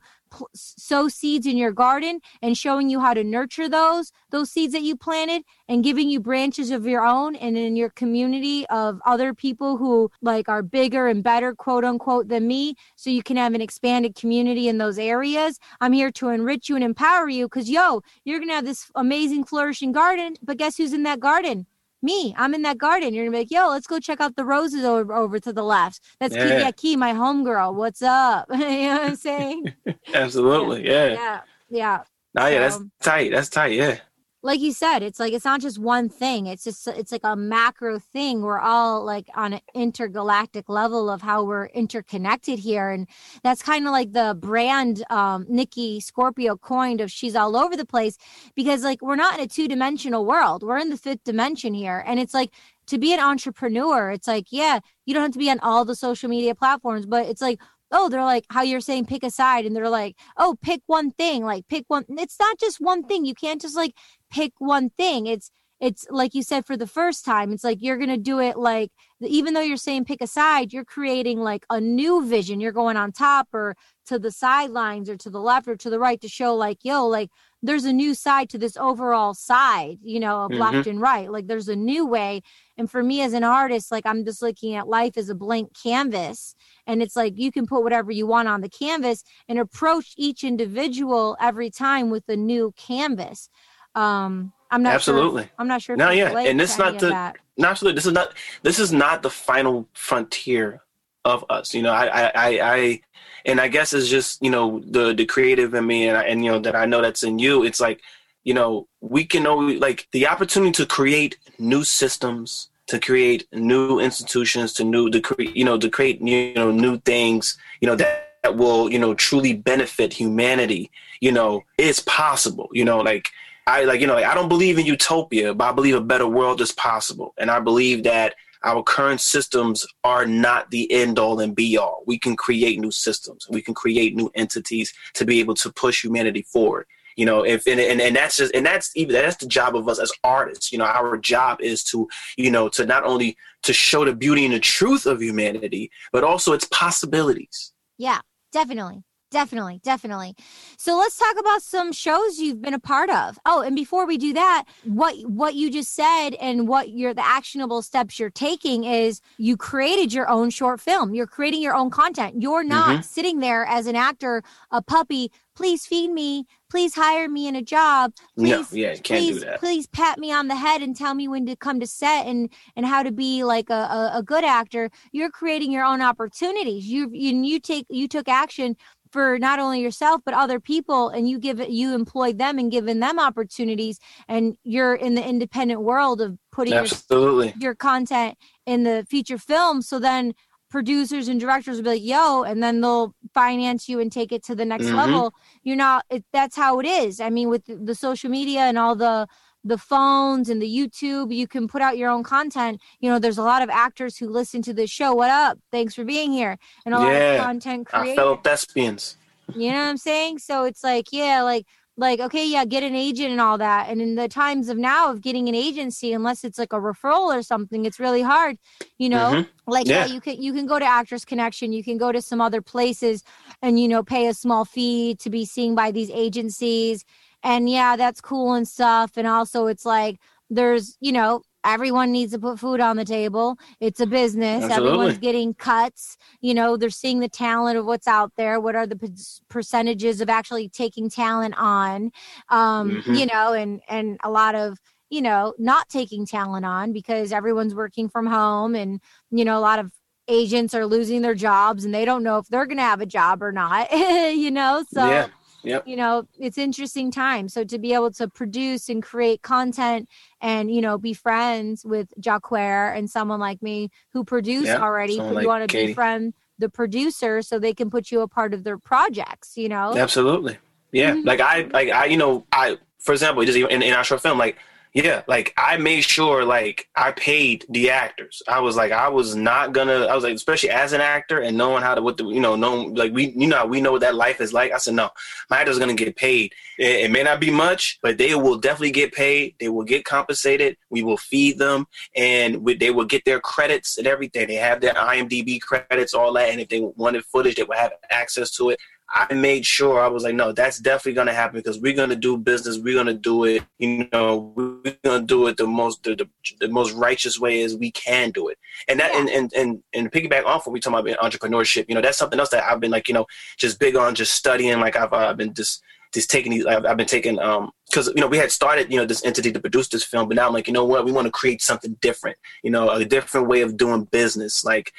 sow seeds in your garden and showing you how to nurture those those seeds that you planted and giving you branches of your own and in your community of other people who like are bigger and better quote unquote than me so you can have an expanded community in those areas. I'm here to enrich you and empower you because yo you're gonna have this amazing flourishing garden but guess who's in that garden me, I'm in that garden. You're gonna be like, yo, let's go check out the roses over, over to the left. That's yeah. Key, my homegirl. What's up? you know what I'm saying? Absolutely. Yeah. Yeah. Yeah. yeah. Oh, yeah, that's tight. That's tight. Yeah like you said it's like it's not just one thing it's just it's like a macro thing we're all like on an intergalactic level of how we're interconnected here and that's kind of like the brand um nikki scorpio coined of she's all over the place because like we're not in a two-dimensional world we're in the fifth dimension here and it's like to be an entrepreneur it's like yeah you don't have to be on all the social media platforms but it's like oh, they're like how you're saying pick a side, and they're like, oh, pick one thing, like pick one. It's not just one thing. You can't just like pick one thing. It's it's like you said for the first time. It's like you're gonna do it like even though you're saying pick a side, you're creating like a new vision. You're going on top or to the sidelines or to the left or to the right to show like, yo, like there's a new side to this overall side, you know, of mm-hmm. left and right. Like there's a new way. And for me as an artist, like I'm just looking at life as a blank canvas. And it's like you can put whatever you want on the canvas and approach each individual every time with a new canvas. Um, I'm not absolutely. Sure I'm not sure. No, yeah, and this not the absolutely. This is not this is not the final frontier of us. You know, I, I, I, and I guess it's just you know the the creative in me, and I, and you know that I know that's in you. It's like you know we can only like the opportunity to create new systems, to create new institutions, to new to create you know to create new you know new things. You know that. That will, you know, truly benefit humanity. You know, is possible. You know, like I like, you know, like, I don't believe in utopia, but I believe a better world is possible, and I believe that our current systems are not the end all and be all. We can create new systems. We can create new entities to be able to push humanity forward. You know, if and, and, and that's just and that's even that's the job of us as artists. You know, our job is to, you know, to not only to show the beauty and the truth of humanity, but also its possibilities. Yeah, definitely. Definitely, definitely. So let's talk about some shows you've been a part of. Oh, and before we do that, what what you just said and what your the actionable steps you're taking is you created your own short film. You're creating your own content. You're not mm-hmm. sitting there as an actor, a puppy, please feed me, please hire me in a job. Please, no, yeah, can't please, do that. Please pat me on the head and tell me when to come to set and and how to be like a, a, a good actor. You're creating your own opportunities. You you you take you took action for not only yourself but other people and you give it you employ them and giving them opportunities and you're in the independent world of putting Absolutely. Your, your content in the feature film so then producers and directors will be like yo and then they'll finance you and take it to the next mm-hmm. level you're not it, that's how it is i mean with the social media and all the the phones and the YouTube, you can put out your own content. You know, there's a lot of actors who listen to this show. What up? Thanks for being here. And a yeah, lot of content creators. fellow thespians. You know what I'm saying? So it's like, yeah, like like okay yeah get an agent and all that and in the times of now of getting an agency unless it's like a referral or something it's really hard you know mm-hmm. like yeah. yeah. you can you can go to actors connection you can go to some other places and you know pay a small fee to be seen by these agencies and yeah, that's cool and stuff. And also, it's like there's, you know, everyone needs to put food on the table. It's a business. Absolutely. Everyone's getting cuts. You know, they're seeing the talent of what's out there. What are the p- percentages of actually taking talent on? Um, mm-hmm. You know, and and a lot of you know not taking talent on because everyone's working from home, and you know a lot of agents are losing their jobs and they don't know if they're going to have a job or not. you know, so. Yeah Yep. You know, it's interesting time. So to be able to produce and create content and, you know, be friends with Jacquer and someone like me who produce yep. already, you like want to be befriend the producer so they can put you a part of their projects, you know? Absolutely. Yeah. Mm-hmm. Like I, like I, you know, I, for example, just in, in our short film, like yeah, like I made sure like I paid the actors. I was like I was not gonna I was like especially as an actor and knowing how to what the you know know like we you know we know what that life is like. I said no, my actors gonna get paid. It, it, may not be much, but they will definitely get paid. They will get compensated. We will feed them and we, they will get their credits and everything. They have their IMDb credits, all that. And if they wanted footage, they would have access to it. I made sure I was like, no, that's definitely gonna happen because we're gonna do business. We're gonna do it. You know, we're gonna do it the most the, the, the most righteous way as we can do it. And that and and and, and piggyback off what we talk about entrepreneurship. You know, that's something else that I've been like, you know, just big on just studying. Like I've uh, been just just taking these. I've, I've been taking um because you know we had started you know this entity to produce this film, but now I'm like, you know what, we want to create something different. You know, a different way of doing business. Like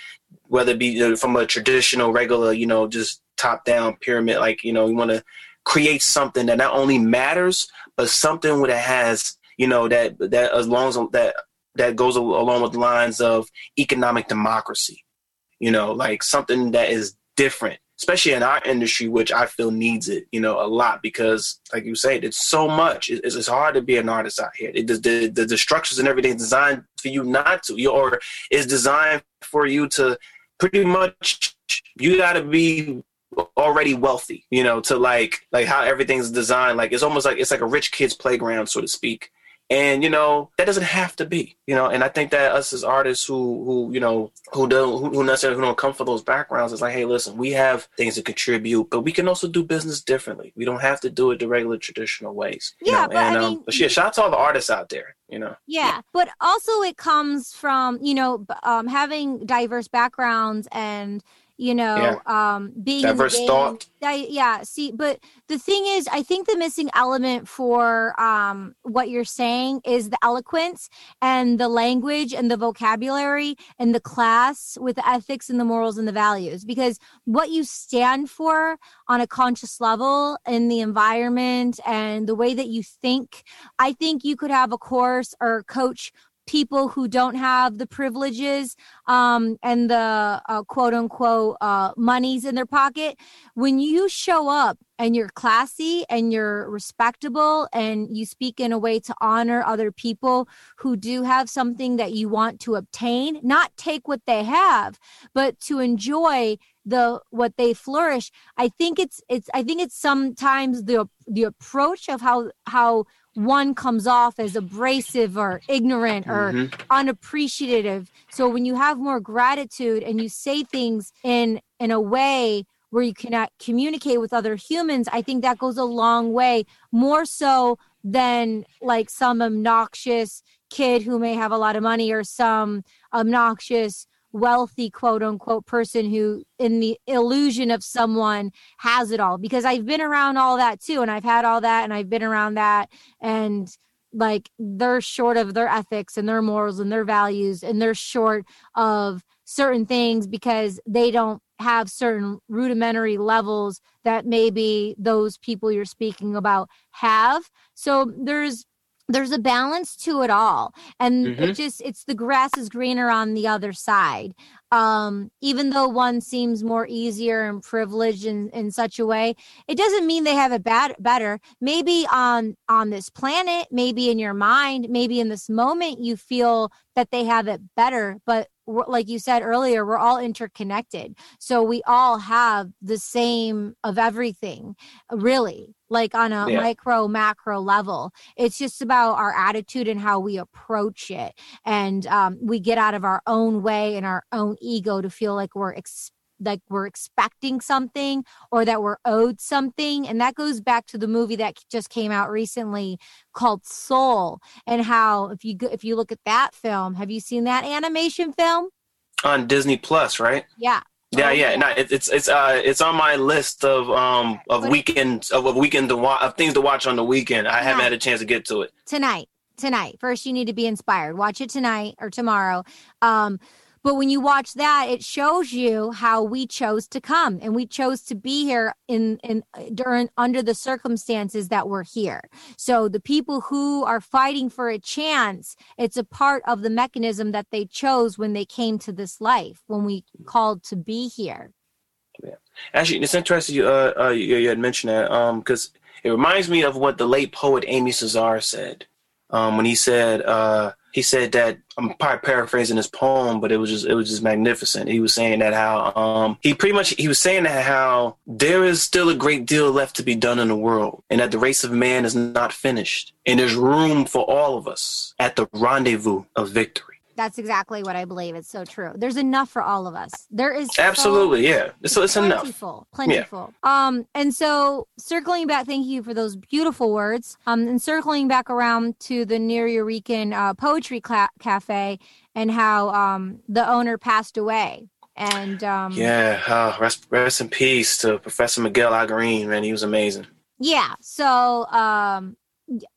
whether it be from a traditional, regular, you know, just top down pyramid. Like, you know, you want to create something that not only matters, but something that has, you know, that, that as long as that, that goes along with the lines of economic democracy, you know, like something that is different, especially in our industry, which I feel needs it, you know, a lot because, like you said, it's so much. It's, it's hard to be an artist out here. It, the, the, the structures and everything is designed for you not to, or is designed for you to pretty much, you got to be already wealthy, you know, to like like how everything's designed. Like it's almost like it's like a rich kid's playground, so to speak. And you know that doesn't have to be, you know. And I think that us as artists who who you know who don't who, who necessarily who don't come from those backgrounds, it's like, hey, listen, we have things to contribute, but we can also do business differently. We don't have to do it the regular traditional ways. Yeah, know? but and, I um, mean, but yeah, shout out to all the artists out there you know yeah but also it comes from you know um, having diverse backgrounds and you know yeah. um being diverse thought. I, yeah see but the thing is i think the missing element for um what you're saying is the eloquence and the language and the vocabulary and the class with the ethics and the morals and the values. Because what you stand for on a conscious level in the environment and the way that you think i think you could have a course or coach people who don't have the privileges um, and the uh, quote unquote uh, monies in their pocket. When you show up and you're classy and you're respectable and you speak in a way to honor other people who do have something that you want to obtain, not take what they have, but to enjoy the what they flourish i think it's it's i think it's sometimes the the approach of how how one comes off as abrasive or ignorant or mm-hmm. unappreciative so when you have more gratitude and you say things in in a way where you cannot communicate with other humans i think that goes a long way more so than like some obnoxious kid who may have a lot of money or some obnoxious wealthy quote unquote person who in the illusion of someone has it all because I've been around all that too and I've had all that and I've been around that and like they're short of their ethics and their morals and their values and they're short of certain things because they don't have certain rudimentary levels that maybe those people you're speaking about have. So there's there's a balance to it all and mm-hmm. it just it's the grass is greener on the other side um even though one seems more easier and privileged in in such a way it doesn't mean they have it bad better maybe on on this planet maybe in your mind maybe in this moment you feel that they have it better but like you said earlier, we're all interconnected. So we all have the same of everything, really, like on a yeah. micro, macro level. It's just about our attitude and how we approach it. And um, we get out of our own way and our own ego to feel like we're ex- like we're expecting something or that we're owed something and that goes back to the movie that just came out recently called Soul and how if you go, if you look at that film have you seen that animation film on Disney Plus right yeah yeah, oh, yeah, yeah. No, it, it's it's uh it's on my list of um of weekends of a weekend to watch of things to watch on the weekend. I haven't had a chance to get to it tonight. Tonight, first you need to be inspired. Watch it tonight or tomorrow. Um, but when you watch that, it shows you how we chose to come and we chose to be here in, in during under the circumstances that we're here. So the people who are fighting for a chance, it's a part of the mechanism that they chose when they came to this life, when we called to be here. Yeah. Actually, it's interesting you, uh, uh, you, you had mentioned that um because it reminds me of what the late poet Aimé Césaire said um, when he said, uh, he said that I'm probably paraphrasing his poem, but it was just it was just magnificent. He was saying that how um, he pretty much he was saying that how there is still a great deal left to be done in the world, and that the race of man is not finished, and there's room for all of us at the rendezvous of victory. That's exactly what I believe. It's so true. There's enough for all of us. There is absolutely, so yeah. So it's plentiful, enough. Plentiful. Yeah. Um, and so circling back, thank you for those beautiful words. Um, and circling back around to the Nuyorican uh, Poetry Cla- Cafe and how um the owner passed away. And um, yeah, uh, rest rest in peace to Professor Miguel Algarín. Man, he was amazing. Yeah. So um,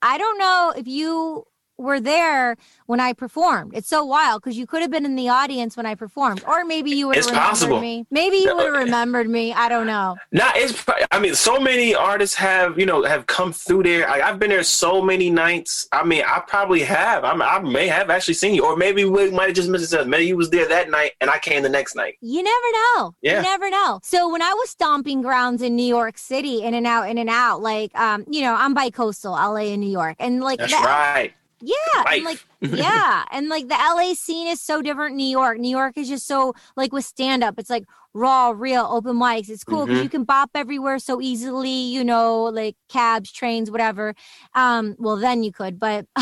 I don't know if you were there when I performed. It's so wild because you could have been in the audience when I performed, or maybe you would have remembered possible. me. Maybe you would have remembered me. I don't know. Nah, it's. I mean, so many artists have you know have come through there. I, have been there so many nights. I mean, I probably have. I, I may have actually seen you, or maybe we might have just missed it. Maybe you was there that night and I came the next night. You never know. Yeah. You never know. So when I was stomping grounds in New York City, in and out, in and out, like um, you know, I'm bi-coastal, LA and New York, and like that's right yeah, and like yeah, and like the LA scene is so different. New York, New York is just so like with stand up, it's like raw, real, open mics. It's cool because mm-hmm. you can bop everywhere so easily. You know, like cabs, trains, whatever. Um, well then you could, but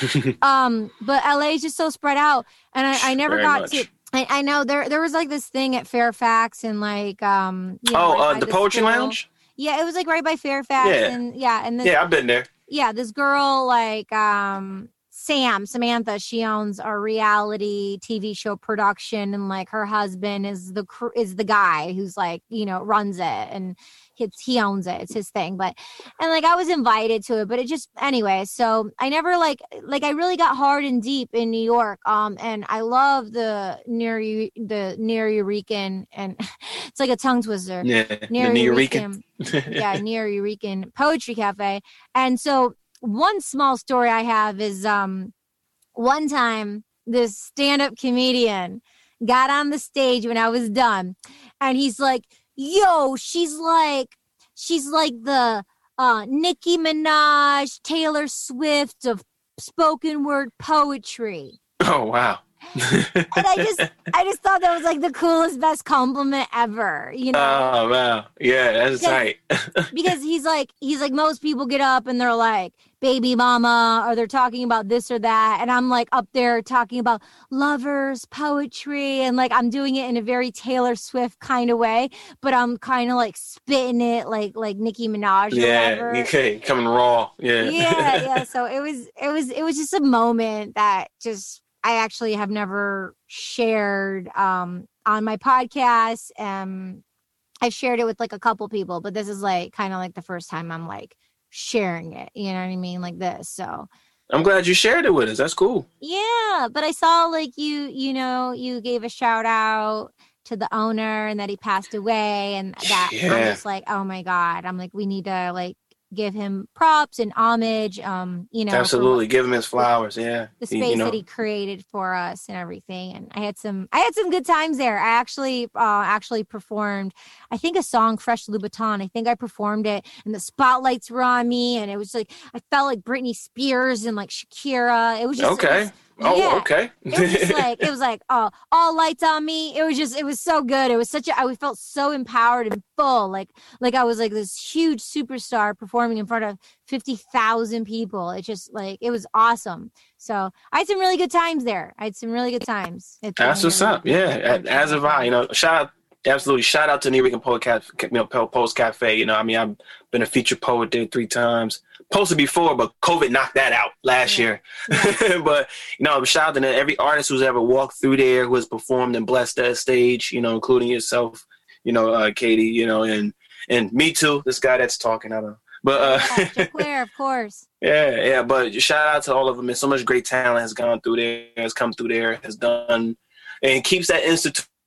um, but LA is just so spread out, and I, I never Very got much. to. I, I, know there there was like this thing at Fairfax and like um. You know, oh, uh, the, the Poetry school. Lounge. Yeah, it was like right by Fairfax, yeah. and yeah, and this, yeah, I've been there yeah, this girl like um Sam, Samantha, she owns a reality TV show production, and like her husband is the is the guy who's like you know runs it, and it's he owns it, it's his thing. But and like I was invited to it, but it just anyway. So I never like like I really got hard and deep in New York, um, and I love the near you the Nuyorican, and it's like a tongue twister. Yeah, Nuyorican. yeah, Nuyorican Poetry Cafe, and so one small story I have is um one time this stand-up comedian got on the stage when I was done and he's like, yo, she's like she's like the uh Nicki Minaj, Taylor Swift of spoken word poetry. Oh wow and I just I just thought that was like the coolest, best compliment ever. You know? Oh wow. Yeah, that's because, right. because he's like he's like most people get up and they're like baby mama or they're talking about this or that. And I'm like up there talking about lovers, poetry, and like I'm doing it in a very Taylor Swift kind of way, but I'm kind of like spitting it like like Nicki Minaj. yeah, okay, coming raw. Yeah. Yeah, yeah. So it was it was it was just a moment that just I actually have never shared um, on my podcast. Um, I've shared it with like a couple people, but this is like kind of like the first time I'm like sharing it. You know what I mean? Like this. So I'm glad you shared it with us. That's cool. Yeah, but I saw like you, you know, you gave a shout out to the owner and that he passed away and that Yeah. I'm just like, oh my God. I'm like, we need to like give him props and homage, um, you know, Absolutely, give him his flowers. Yeah, the space you know, that he created for us and everything. And I had some I had some good times there. I actually uh actually performed I think a song Fresh Louboutin. I think I performed it and the spotlights were on me and it was like I felt like Britney Spears and like Shakira. It was just it Okay. was- Oh, yeah. okay. it was just like it was like oh all lights on me. It was just it was so good. It was such a i felt so empowered and full. Like like i was like this huge superstar performing in front of 50,000 people. It just like it was awesome. So i had some really good times there. I had some really good times. That's what's up. Yeah, as of I, you know, shout out, absolutely shout out to Nuyorican Poet Cafe, you know, Post Cafe. You know, I mean, I've been a featured poet there three times. Posted before, but COVID knocked that out last Yeah. year. but you know, shout out to every artist who's ever walked through there, who has performed and blessed that stage. You know, including yourself. You know, uh, Katie. You know, and and me too. This guy that's talking, I don't know. But uh, yeah, Jacqueline, of course Yeah, yeah, but shout out to all of them. And so much great talent has gone through there, has come through there, has done, and keeps that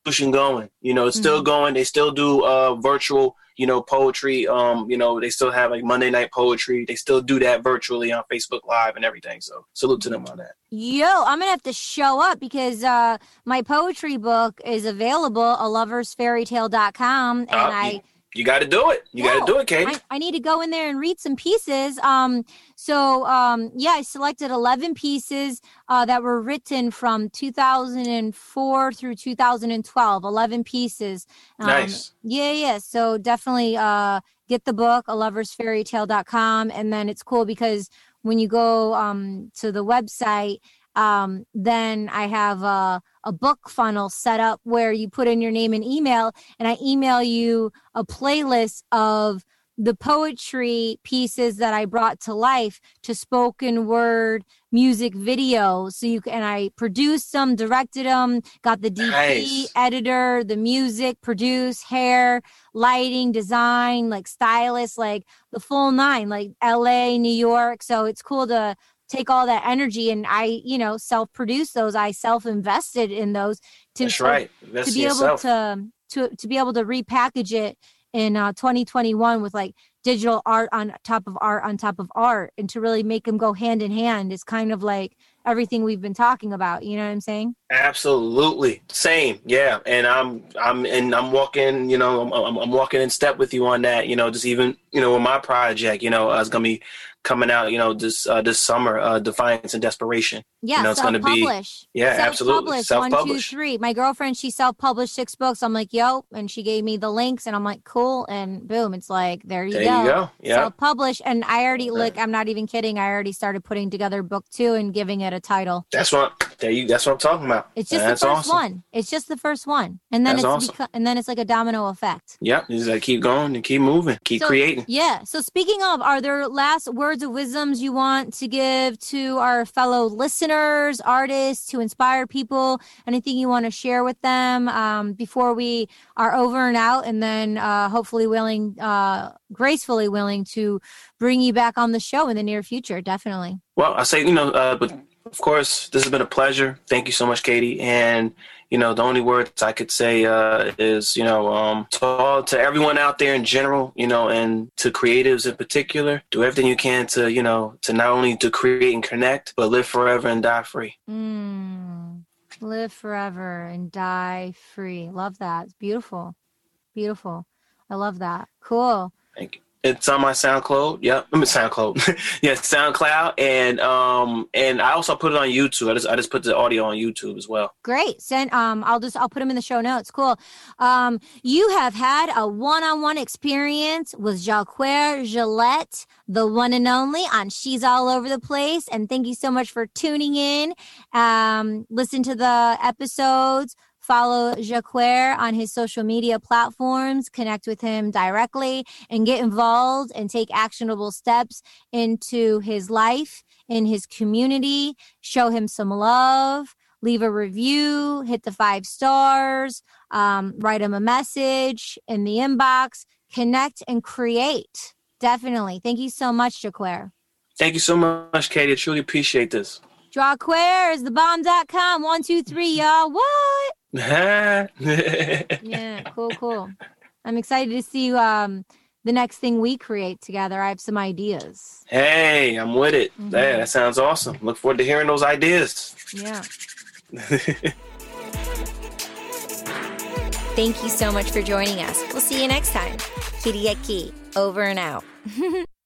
institution going. You know, it's still Mhm. going. They still do uh virtual, you know, poetry. Um, you know, they still have like Monday night poetry. They still do that virtually on Facebook Live and everything. So salute to them on that. Yo, I'm gonna have to show up because uh my poetry book is available a loversfairytale.com and Uh, I You got to do it. You got to do it, Katie. I, I need to go in there and read some pieces. Um, so um, yeah, I selected eleven pieces uh, that were written from 2004 through 2012. Eleven pieces. Um, nice. Yeah, yeah. So definitely uh, get the book, a loversfairytale.com. And then it's cool because when you go um, to the website, um, then I have a, a book funnel set up where you put in your name and email, and I email you a playlist of the poetry pieces that I brought to life to spoken word music video. So you can, and I produced them, directed them, got the DP, Nice. editor, the music, produce, hair, lighting, design, like stylist, like the full nine, like LA, New York. So it's cool to take all that energy and I, you know, self produce those. I self invested in those to That's right. to Invest be able yourself. to to to be able to repackage it in uh, 2021 with like digital art on top of art on top of art and to really make them go hand in hand is kind of like everything we've been talking about you know what i'm saying Absolutely, same, yeah. And I'm, I'm, and I'm walking. You know, I'm, I'm, I'm walking in step with you on that. You know, just even, you know, with my project, you know, uh, it's gonna be coming out. You know, this, uh, this summer, uh, Defiance and Desperation. yeah know, it's gonna be- self-publish Yeah, absolutely, self-publish one two self-publish. three my girlfriend she self-published six books i'm like yo and she gave me the links and i'm like cool and boom it's like there you There go you go. Yeah, self-publish and i already like i'm not even kidding i already started putting together book two and giving it a title that's what. There you. That's what I'm talking about. It's just that's the first awesome. one. It's just the first one, and then That's it's awesome. beco- and then it's like a domino effect. Yep, you just gotta keep going and keep moving, keep So- creating. Yeah. So speaking of, are there last words of wisdoms you want to give to our fellow listeners, artists, to inspire people? Anything you want to share with them um, before we are over and out, and then uh, hopefully willing, uh, gracefully willing to bring you back on the show in the near future. Definitely. Well, I say, you know, uh, but of course, this has been a pleasure. Thank you so much, Katie. And you know, the only words I could say uh, is, you know, um, to all, to everyone out there in general, you know, and to creatives in particular, do everything you can to, you know, to not only to create and connect, but live forever and die free. Mm, live forever and die free. Love that. It's beautiful. Beautiful. I love that. Cool. Thank you. It's on my SoundCloud. Yep, I'm SoundCloud. yeah, SoundCloud, and um, and I also put it on YouTube. I just I just put the audio on YouTube as well. Great. Send um I'll just I'll put them in the show notes. Cool. Um you have had a one-on-one experience with Jacquer Gillette, the one and only on She's All Over the Place. And thank you so much for tuning in. Um listen to the episodes. Follow Jacquer on his social media platforms, connect with him directly, and get involved and take actionable steps into his life, in his community. Show him some love leave a review, hit the five stars, um, write him a message in the inbox, connect and create. Definitely. Thank you so much, Jaquare. Thank you so much, Katie. I truly appreciate this. Drawquare is the bomb.com. One, two, three, y'all. What? yeah, cool, cool. I'm excited to see um, the next thing we create together. I have some ideas. Hey, I'm with it. Mm-hmm. Yeah, that sounds awesome. Look forward to hearing those ideas. Yeah. Thank you so much for joining us. We'll see you next time. Kiriaki, over and out.